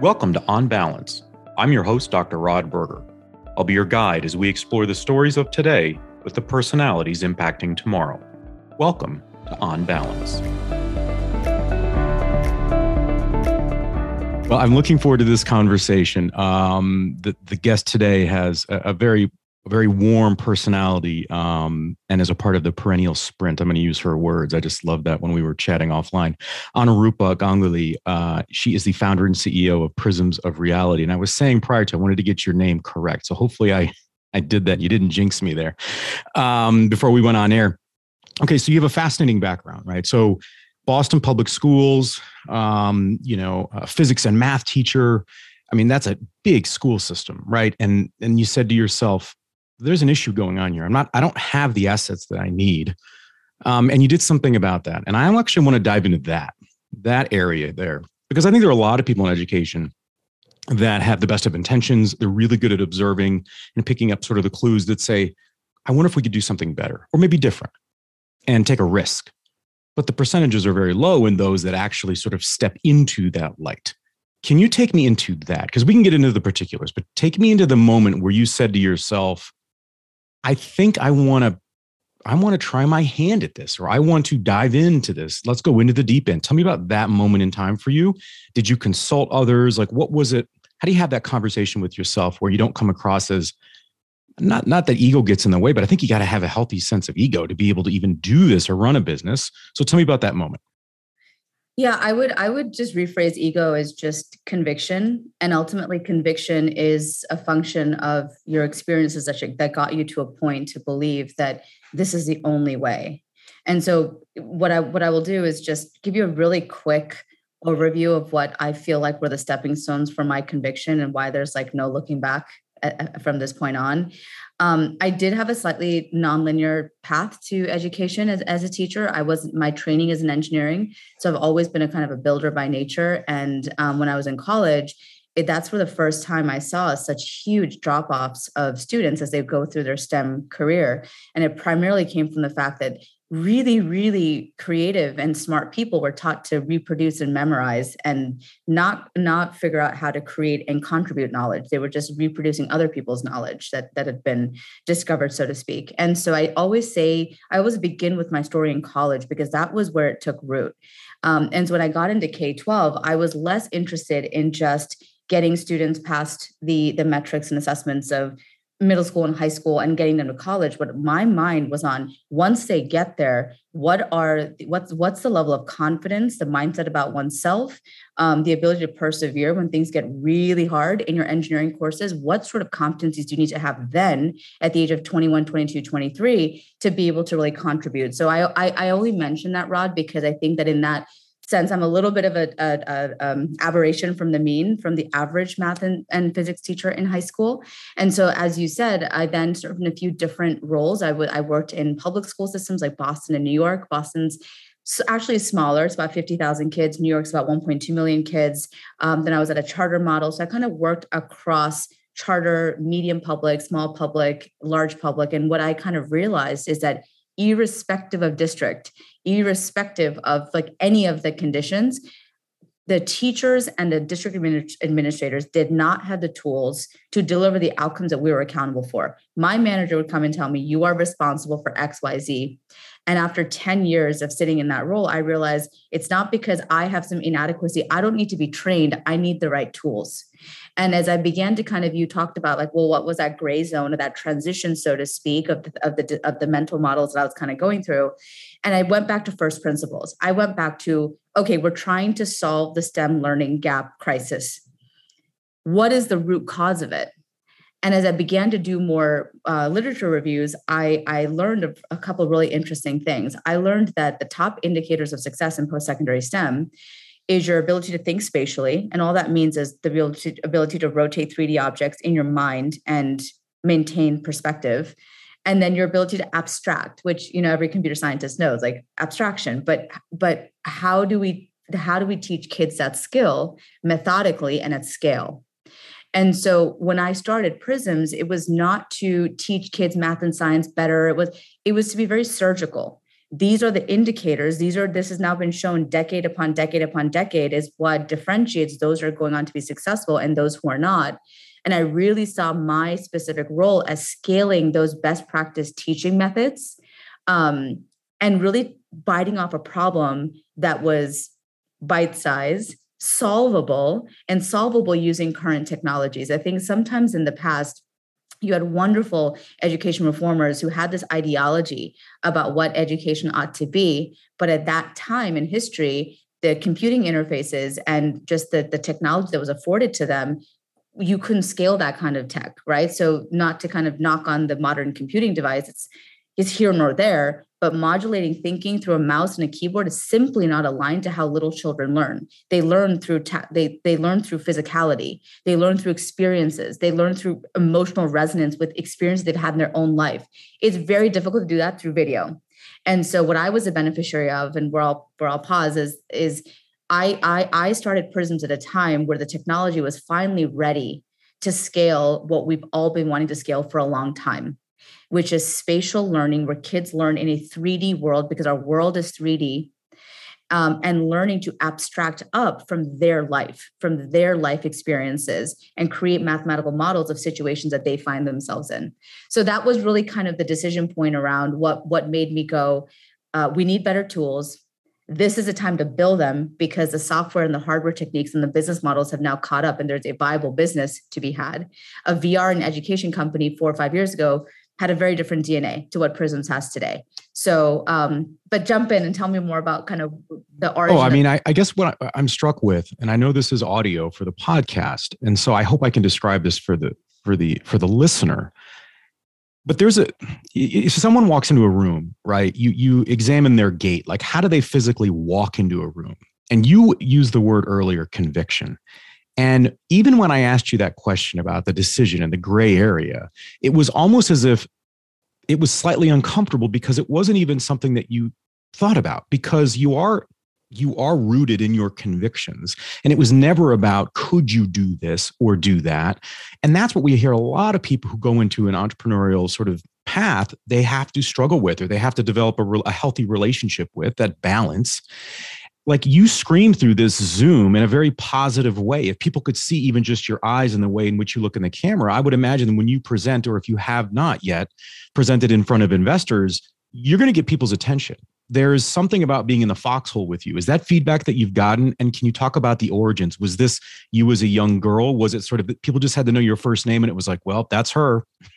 Welcome to On Balance. I'm your host, Dr. Rod Berger. I'll be your guide as we explore the stories of today with the personalities impacting tomorrow. Welcome to On Balance. Well, I'm looking forward to this conversation. Um, the, the guest today has a, a very a very warm personality um, and as a part of the perennial sprint i'm going to use her words i just love that when we were chatting offline anurupa ganguly uh, she is the founder and ceo of prisms of reality and i was saying prior to i wanted to get your name correct so hopefully i i did that you didn't jinx me there um, before we went on air okay so you have a fascinating background right so boston public schools um, you know, physics and math teacher. I mean, that's a big school system, right? And and you said to yourself, there's an issue going on here. I'm not, I don't have the assets that I need. Um, and you did something about that. And I actually want to dive into that, that area there, because I think there are a lot of people in education that have the best of intentions. They're really good at observing and picking up sort of the clues that say, I wonder if we could do something better or maybe different and take a risk but the percentages are very low in those that actually sort of step into that light. Can you take me into that? Because we can get into the particulars, but take me into the moment where you said to yourself, I think I want to I want to try my hand at this, or I want to dive into this. Let's go into the deep end. Tell me about that moment in time for you. Did you consult others? Like, what was it? How do you have that conversation with yourself where you don't come across as not not that ego gets in the way, but I think you got to have a healthy sense of ego to be able to even do this or run a business. So tell me about that moment. Yeah, I would I would just rephrase ego as just conviction, and ultimately conviction is a function of your experiences that that got you to a point to believe that this is the only way. And so what I what I will do is just give you a really quick overview of what I feel like were the stepping stones for my conviction and why there's like no looking back from this point on. Um, I did have a slightly nonlinear path to education as, as a teacher. I was my training is in engineering, so I've always been a kind of a builder by nature. And um, when I was in college, it, that's for the first time I saw such huge drop offs of students as they go through their STEM career. And it primarily came from the fact that really really creative and smart people were taught to reproduce and memorize and not not figure out how to create and contribute knowledge. They were just reproducing other people's knowledge that that had been discovered so to speak. And so i always say i always begin with my story in college because that was where it took root. Um, and so when i got into k-12 i was less interested in just getting students past the the metrics and assessments of middle school and high school and getting them to college but my mind was on once they get there what are what's what's the level of confidence the mindset about oneself um, the ability to persevere when things get really hard in your engineering courses? What sort of competencies do you need to have then at the age of 21 22 23 to be able to really contribute? So i i, I only mention that rod because i think that in that sense i'm a little bit of a, a, a um, aberration from the mean from the average math and, and, physics teacher in high school. And so as you said i then served in a few different roles. I, worked in public school systems like boston and new york. Boston's actually smaller. It's about 50000 kids. New york's about 1.2 million kids. Um, then i was at a charter model. So i kind of worked across charter medium public small public large public. And what i kind of realized is that irrespective of district irrespective of like any of the conditions the teachers and the district administrators did not have the tools to deliver the outcomes that we were accountable for. My manager would come and tell me, You are responsible for XYZ. And after 10 years of sitting in that role, I realized it's not because I have some inadequacy. I don't need to be trained. I need the right tools. And as I began to kind of, you talked about like, well, what was that gray zone or that transition, so to speak, of the, of the, of the mental models that I was kind of going through. And I went back to first principles. I went back to, okay, we're trying to solve the STEM learning gap crisis. What is the root cause of it? And as I began to do more uh, literature reviews, I, I learned a, a couple really interesting things. I learned that the top indicators of success in post secondary STEM is your ability to think spatially. And all that means is the ability, ability to rotate 3D objects in your mind and maintain perspective. And then your ability to abstract, which you know every computer scientist knows, like abstraction. But but how do we how do we teach kids that skill methodically and at scale? And so when I started Prisms, it was not to teach kids math and science better. It was it was to be very surgical. these are the indicators these are this has now been shown decade upon decade upon decade is what differentiates those who are going on to be successful and those who are not and i really saw my specific role as scaling those best practice teaching methods um, and really biting off a problem that was bite size solvable and solvable using current technologies. I think sometimes in the past you had wonderful education reformers who had this ideology about what education ought to be but at that time in history the computing interfaces and just the, the technology that was afforded to them you couldn't scale that kind of tech right? So not to kind of knock on the modern computing device it's it's here nor there but modulating thinking through a mouse and a keyboard is simply not aligned to how little children learn. They learn through ta- they they learn through physicality. They learn through experiences. They learn through emotional resonance with experiences they've had in their own life. It's very difficult to do that through video. And so what i was a beneficiary of and where i'll where i'll pause is is I, I i started prisms at a time where the technology was finally ready to scale what we've all been wanting to scale for a long time which is spatial learning, where kids learn in a 3D world because our world is 3D. Um, and learning to abstract up from their life, from their life experiences, and create mathematical models of situations that they find themselves in. So that was really kind of the decision point around what what made me go. Uh, we need better tools. This is a time to build them because the software and the hardware techniques and the business models have now caught up, and there's a viable business to be had. A VR and education company four or five years ago had a very different DNA to what Prisms has today. So, um, but jump in and tell me more about kind of the origin. Oh, I mean, I, I, guess what I, I'm struck with, and I know this is audio for the podcast, and so I hope I can describe this for the for the for the listener. But there's a if someone walks into a room, right? You you examine their gait, like how do they physically walk into a room? And you used the word earlier, conviction. And even when I asked you that question about the decision and the gray area, it was almost as if it was slightly uncomfortable because it wasn't even something that you thought about because you are you are rooted in your convictions. And it was never about could you do this or do that? And that's what we hear a lot of people who go into an entrepreneurial sort of path they have to struggle with or they have to develop a, a healthy relationship with that balance like you scream through this Zoom in a very positive way. If people could see even just your eyes and the way in which you look in the camera, I would imagine when you present, or if you have not yet presented in front of investors, you're going to get people's attention. There's something about being in the foxhole with you. Is that feedback that you've gotten? And can you talk about the origins? Was this you as a young girl? Was it sort of people just had to know your first name and it was like, well, that's her?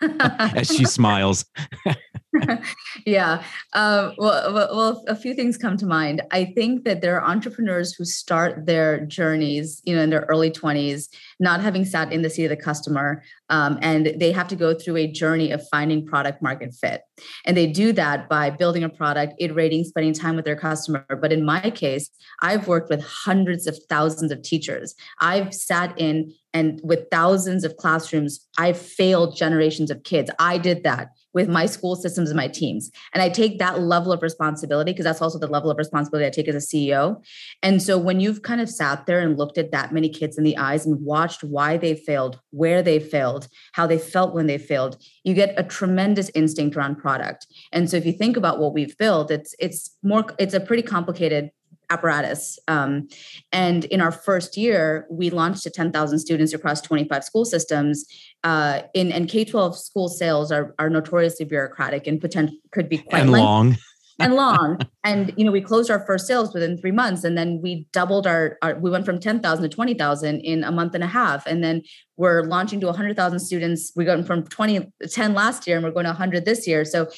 as she smiles. yeah. Uh, well, well, a few things come to mind. I think that there are entrepreneurs who start their journeys, you know, in their early 20s, not having sat in the seat of the customer, um, and they have to go through a journey of finding product market fit. And they do that by building a product, iterating, spending time with their customer. But in my case, I've worked with hundreds of thousands of teachers. I've sat in and with thousands of classrooms, I've failed generations of kids. I did that with my school systems and my teams. And I take that level of responsibility because that's also the level of responsibility I take as a CEO. And so when you've kind of sat there and looked at that many kids in the eyes and watched why they failed, where they failed, how they felt when they failed, you get a tremendous instinct around product. And so if you think about what we've built, it's it's more it's a pretty complicated apparatus. Um, and in our first year, we launched to 10,000 students across 25 school systems. Uh, in and K-12 school sales are, are notoriously bureaucratic and potential could be quite and long. and long. And you know, we closed our first sales within three months, and then we doubled our. our we went from ten thousand to twenty thousand in a month and a half, and then we're launching to hundred thousand students. We got from 20, 10 last year, and we're going to hundred this year. So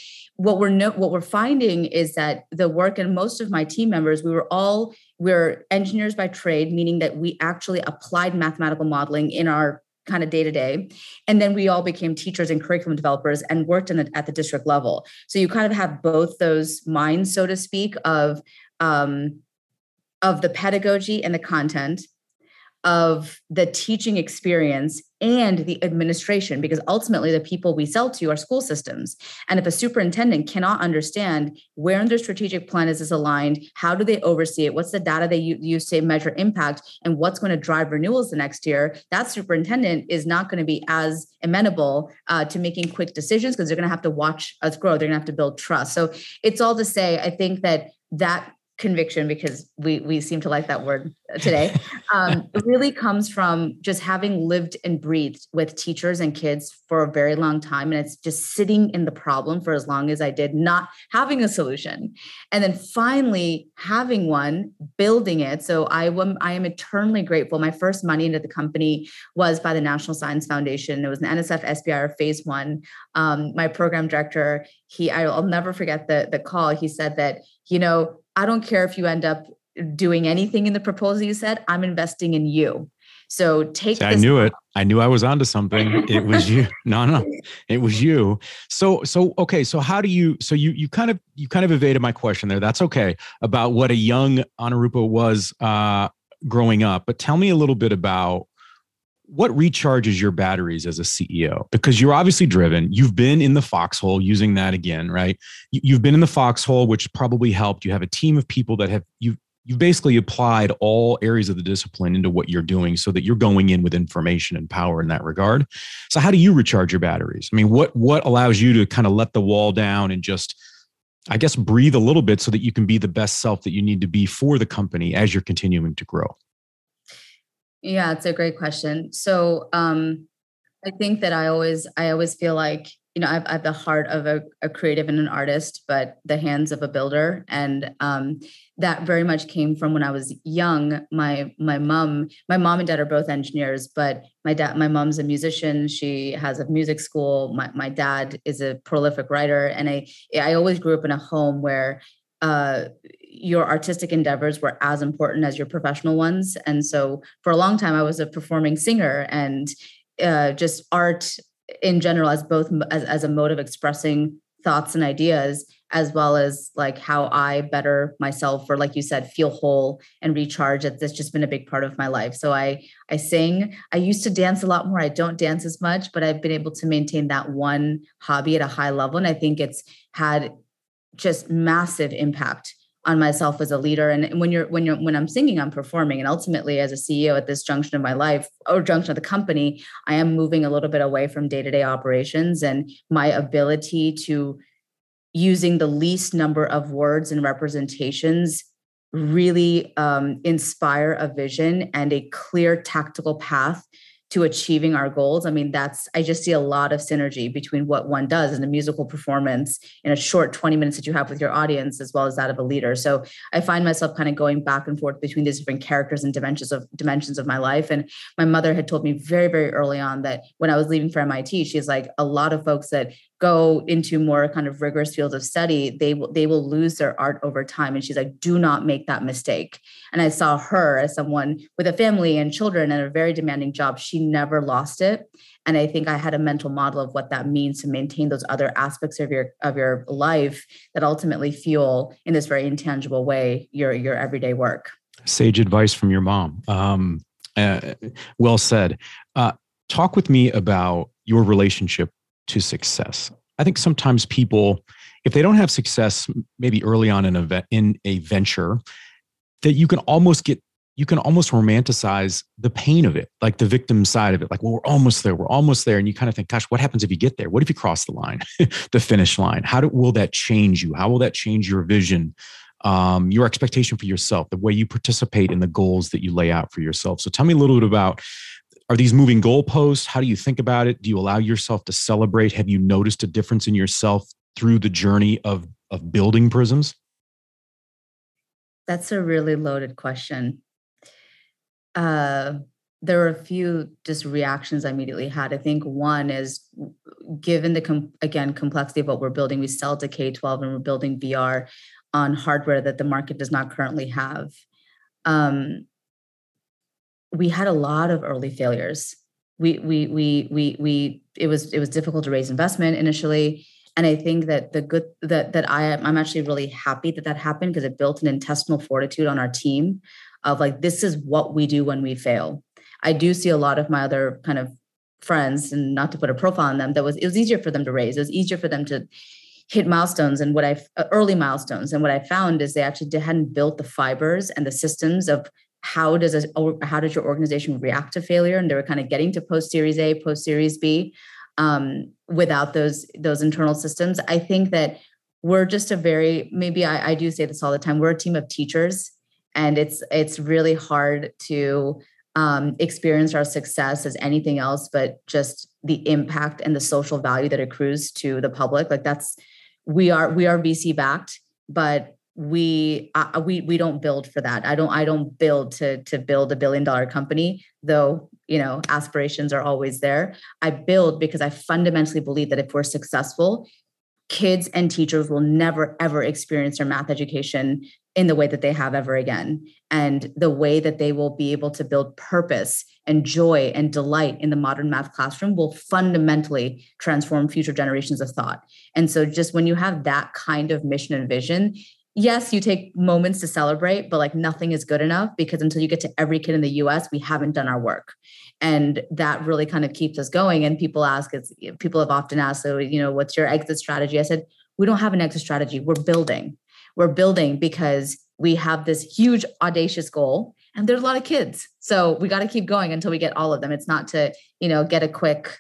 what we're no, what we're finding is that the work and most of my team members we were all we're engineers by trade meaning that we actually applied mathematical modeling in our kind of day to day and then we all became teachers and curriculum developers and worked in the, at the district level. So you kind of have both those minds so to speak of um, of the pedagogy and the content of the teaching experience and the administration because ultimately the people we sell to are school systems. And if a superintendent cannot understand where in their strategic plan is this aligned how do they oversee it? What's the data they use to measure impact? And what's going to drive renewals the next year? That superintendent is not going to be as amenable uh, to making quick decisions because they're going to have to watch us grow. They're going to have to build trust. So it's all to say i think that that conviction because we we seem to like that word today um, really comes from just having lived and breathed with teachers and kids for a very long time and it's just sitting in the problem for as long as i did not having a solution. And then finally having one building it. So i am i am eternally grateful. My first money into the company was by the national science foundation. It was an nsf sbir phase one. Um, my program director he i'll never forget the the call. He said that you know I don't care if you end up doing anything in the proposal you said, I'm investing in you. So take See, I knew it. I knew I was onto something. It was you. No, no. It was you. So so okay, so how do you so you you kind of you kind of evaded my question there. That's okay. About what a young Anurupa was uh growing up. But tell me a little bit about what recharges your batteries as a CEO? Because you're obviously driven. You've been in the foxhole using that again, right? You've been in the foxhole, which probably helped. You have a team of people that have you you've basically applied all areas of the discipline into what you're doing so that you're going in with information and power in that regard. So how do you recharge your batteries? I mean, what what allows you to kind of let the wall down and just I guess breathe a little bit so that you can be the best self that you need to be for the company as you're continuing to grow? Yeah, it's a great question. So um, I think that I always I always feel like you know I've, I've the heart of a, a, creative and an artist, but the hands of a builder, and um, that very much came from when I was young. My my mom my mom and dad are both engineers, but my dad my mom's a musician. She has a music school. My my dad is a prolific writer, and I I always grew up in a home where uh, your artistic endeavors were as important as your professional ones. And so for a long time, I was a performing singer and uh, just art in general as both as, as a mode of expressing thoughts and ideas as well as like how i better myself or like you said feel whole and recharge that's just been a big part of my life. So i i sing. I used to dance a lot more. I don't dance as much but i've been able to maintain that one hobby at a high level. And i think it's had just massive impact on myself as a leader. And when you're when you're when i'm singing i'm performing. And ultimately as a ceo at this junction of my life or junction of the company i am moving a little bit away from day-to-day operations and my ability to using the least number of words and representations really um, inspire a vision and a clear tactical path to achieving our goals. I mean, that's, I just see a lot of synergy between what one does in a musical performance in a short 20 minutes that you have with your audience, as well as that of a leader. So I find myself kind of going back and forth between these different characters and dimensions of dimensions of my life. And my mother had told me very, very early on that when I was leaving for MIT, she's like, a lot of folks that go into more kind of rigorous fields of study, they will they will lose their art over time. And she's like, do not make that mistake. And I saw her as someone with a family and children and a very demanding job. She never lost it. And I think I had a mental model of what that means to maintain those other aspects of your of your life that ultimately fuel in this very intangible way your your everyday work. Sage advice from your mom. Um, uh, well said. Uh, talk with me about your relationship to success. I think sometimes people, if they don't have success, maybe early on in a in a venture, that you can almost get you can almost romanticize the pain of it, like the victim side of it. Like, well, we're almost there, we're almost there, and you kind of think, gosh, what happens if you get there? What if you cross the line, the finish line? How do, will that change you? How will that change your vision? Um, your expectation for yourself, the way you participate in the goals that you lay out for yourself. So, tell me a little bit about are these moving goalposts? How do you think about it? Do you allow yourself to celebrate? Have you noticed a difference in yourself through the journey of, of building prisms? That's a really loaded question. Uh, there were a few just reactions I immediately had. I think one is given the com- again complexity of what we're building, we sell to K 12 and we're building VR on hardware that the market does not currently have. Um, we had a lot of early failures. We we we we we it was it was difficult to raise investment initially, and I think that the good that that I I'm actually really happy that that happened because it built an intestinal fortitude on our team of like this is what we do when we fail. I do see a lot of my other kind of friends, and not to put a profile on them, that was it was easier for them to raise. It was easier for them to hit milestones and what I uh, early milestones. And what I found is they actually hadn't built the fibers and the systems of how does a, how does your organization react to failure, and they were kind of getting to post Series A, post Series B um, without those those internal systems. I think that we're just a very maybe I, I do say this all the time. We're a team of teachers, and it's it's really hard to um, experience our success as anything else but just the impact and the social value that accrues to the public. Like that's we are we are VC backed, but we uh, we we don't build for that. I don't I don't build to to build a billion dollar company, though you know aspirations are always there. I build because I fundamentally believe that if we're successful, kids and teachers will never ever experience their math education in the way that they have ever again and the way that they will be able to build purpose and joy and delight in the modern math classroom will fundamentally transform future generations of thought and so just when you have that kind of mission and vision yes you take moments to celebrate but like nothing is good enough because until you get to every kid in the us we haven't done our work. And that really kind of keeps us going. And people ask it's people have often asked so you know what's your exit strategy? I said we don't have an exit strategy. We're building. We're building because we have this huge audacious goal and there's a lot of kids. So we got to keep going until we get all of them. It's not to you know get a quick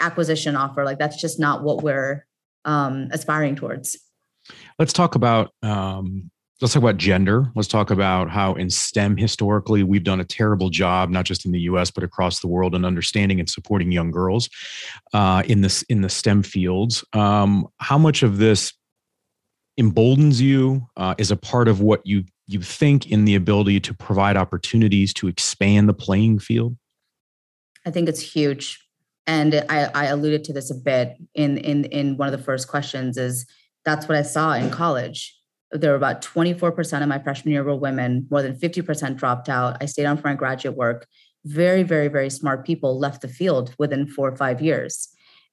acquisition offer. Like that's just not what we're um, aspiring towards let's talk about um, let's talk about gender. Let's talk about how in stem historically we've done a terrible job not just in the us but across the world in understanding and supporting young girls uh, in this in the stem fields. Um, how much of this emboldens you uh, is a part of what you you think in the ability to provide opportunities to expand the playing field? I think it's huge. And I, I alluded to this a bit in in in one of the first questions is that's what i saw in college. There were about 24% of my freshman year were women more than 50% dropped out. I stayed on for my graduate work. Very very very smart people left the field within four or five years.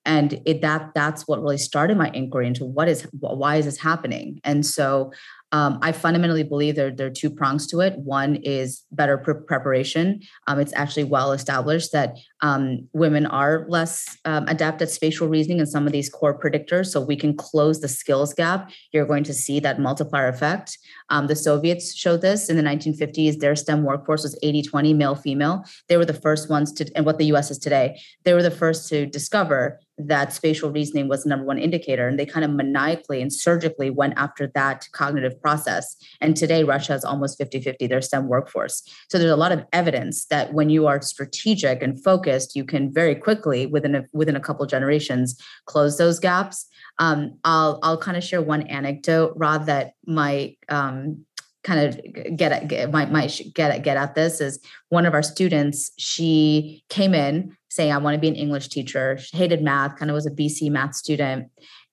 And it that that's what really started my inquiry into what is why is this happening? And so um, I fundamentally believe there, there are two prongs to it. One is better pre- preparation. Um, it's actually well established that um, women are less um, adept at spatial reasoning and some of these core predictors. So we can close the skills gap. You're going to see that multiplier effect. Um, the Soviets showed this in the 1950s. Their STEM workforce was 80 20 male female. They were the first ones to, and what the US is today, they were the first to discover that spatial reasoning was the number one indicator. And they kind of maniacally and surgically went after that cognitive process. And today, Russia is almost 50 50 their STEM workforce. So there's a lot of evidence that when you are strategic and focused, you can very quickly, within a, within a couple generations, close those gaps. Um, I'll, I'll kind of share one anecdote, Rod, that might um, kind of get at, get might might get at, get at this is one of our students she came in saying i want to be an english teacher. She hated math kind of was a bc math student.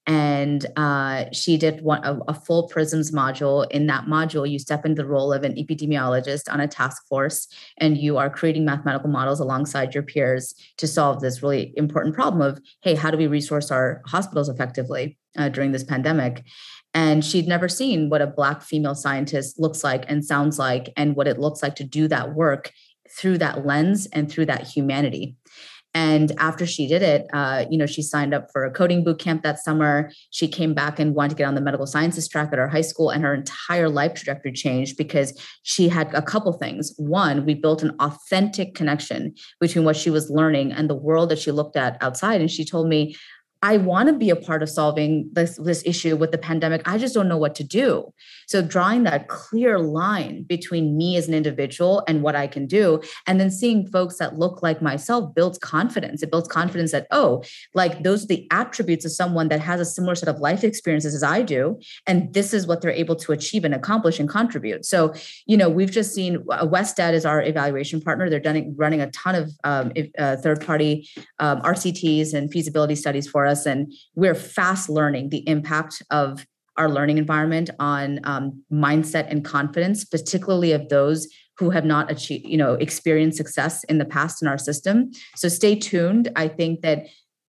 And uh, she did one a, a, full prisms module. In that module you step into the role of an epidemiologist on a task force and you are creating mathematical models alongside your peers to solve this really important problem of hey how do we resource our hospitals effectively uh, during this pandemic? And she'd never seen what a black female scientist looks like and sounds like and what it looks like to do that work through that lens and through that humanity and after she did it, uh, you know, she signed up for a coding boot camp that summer. She came back and wanted to get on the medical sciences track at our high school, and her entire life trajectory changed because she had a couple things. One, we built an authentic connection between what she was learning and the world that she looked at outside. And she told me, I want to be a part of solving this, this issue with the pandemic. I just don't know what to do. So, drawing that clear line between me as an individual and what I can do, and then seeing folks that look like myself builds confidence. It builds confidence that, oh, like those are the attributes of someone that has a similar set of life experiences as I do. And this is what they're able to achieve and accomplish and contribute. So, you know, we've just seen uh, WestEd is our evaluation partner. They're running a ton of um, uh, third party um, RCTs and feasibility studies for us. And we're fast learning the impact of our learning environment on um, mindset and confidence, particularly of those who have not achieved, you know, experienced success in the past in our system. So stay tuned. I think that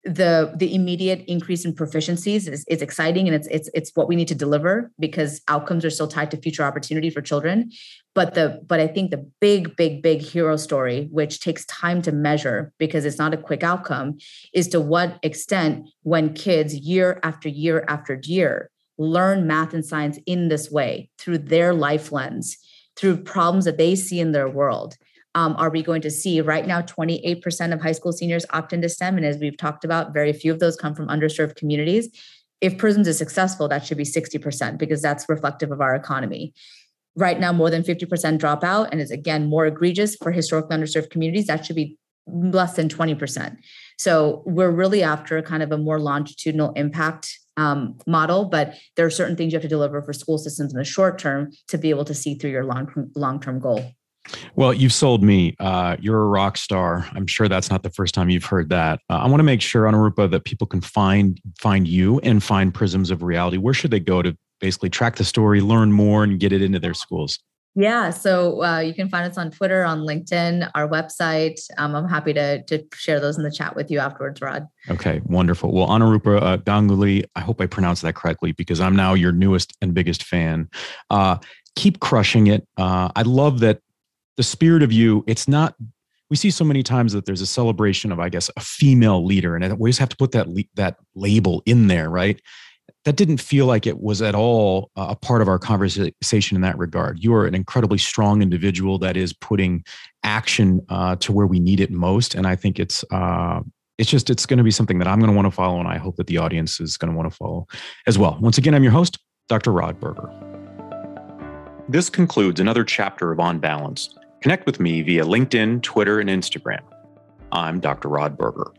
the the immediate increase in proficiencies is, is exciting and it's it's it's what we need to deliver because outcomes are still tied to future opportunity for children but the but i think the big big big hero story which takes time to measure because it's not a quick outcome is to what extent when kids year after year after year learn math and science in this way through their life lens through problems that they see in their world um, are we going to see right now 28% of high school seniors opt into STEM? And as we've talked about, very few of those come from underserved communities. If Prisms is successful, that should be 60% because that's reflective of our economy. Right now, more than 50% drop out, and is again more egregious for historically underserved communities. That should be less than 20%. So we're really after kind of a more longitudinal impact um, model, but there are certain things you have to deliver for school systems in the short term to be able to see through your long long term goal. Well, you've sold me. Uh, you're a rock star. I'm sure that's not the first time you've heard that. Uh, I want to make sure, Anurupa, that people can find find you and find Prisms of Reality. Where should they go to basically track the story, learn more, and get it into their schools? Yeah, so uh, you can find us on Twitter, on LinkedIn, our website. Um, I'm happy to to share those in the chat with you afterwards, Rod. Okay, wonderful. Well, Anurupa uh, Ganguly, I hope I pronounced that correctly because I'm now your newest and biggest fan. Uh, keep crushing it. Uh, I love that the spirit of you, it's not we see so many times that there's a celebration of, I guess, a female leader, and we always have to put that that label in there, right? That didn't feel like it was at all a part of our conversation in that regard. You are an incredibly strong individual that is putting action uh, to where we need it most, and I think it's uh, it's just it's going to be something that I'm going to want to follow, and I hope that the audience is going to want to follow as well. Once again, I'm your host, Dr. Rod Berger. This concludes another chapter of On Balance. Connect with me via LinkedIn, Twitter, and Instagram. I'm Dr. Rod Berger.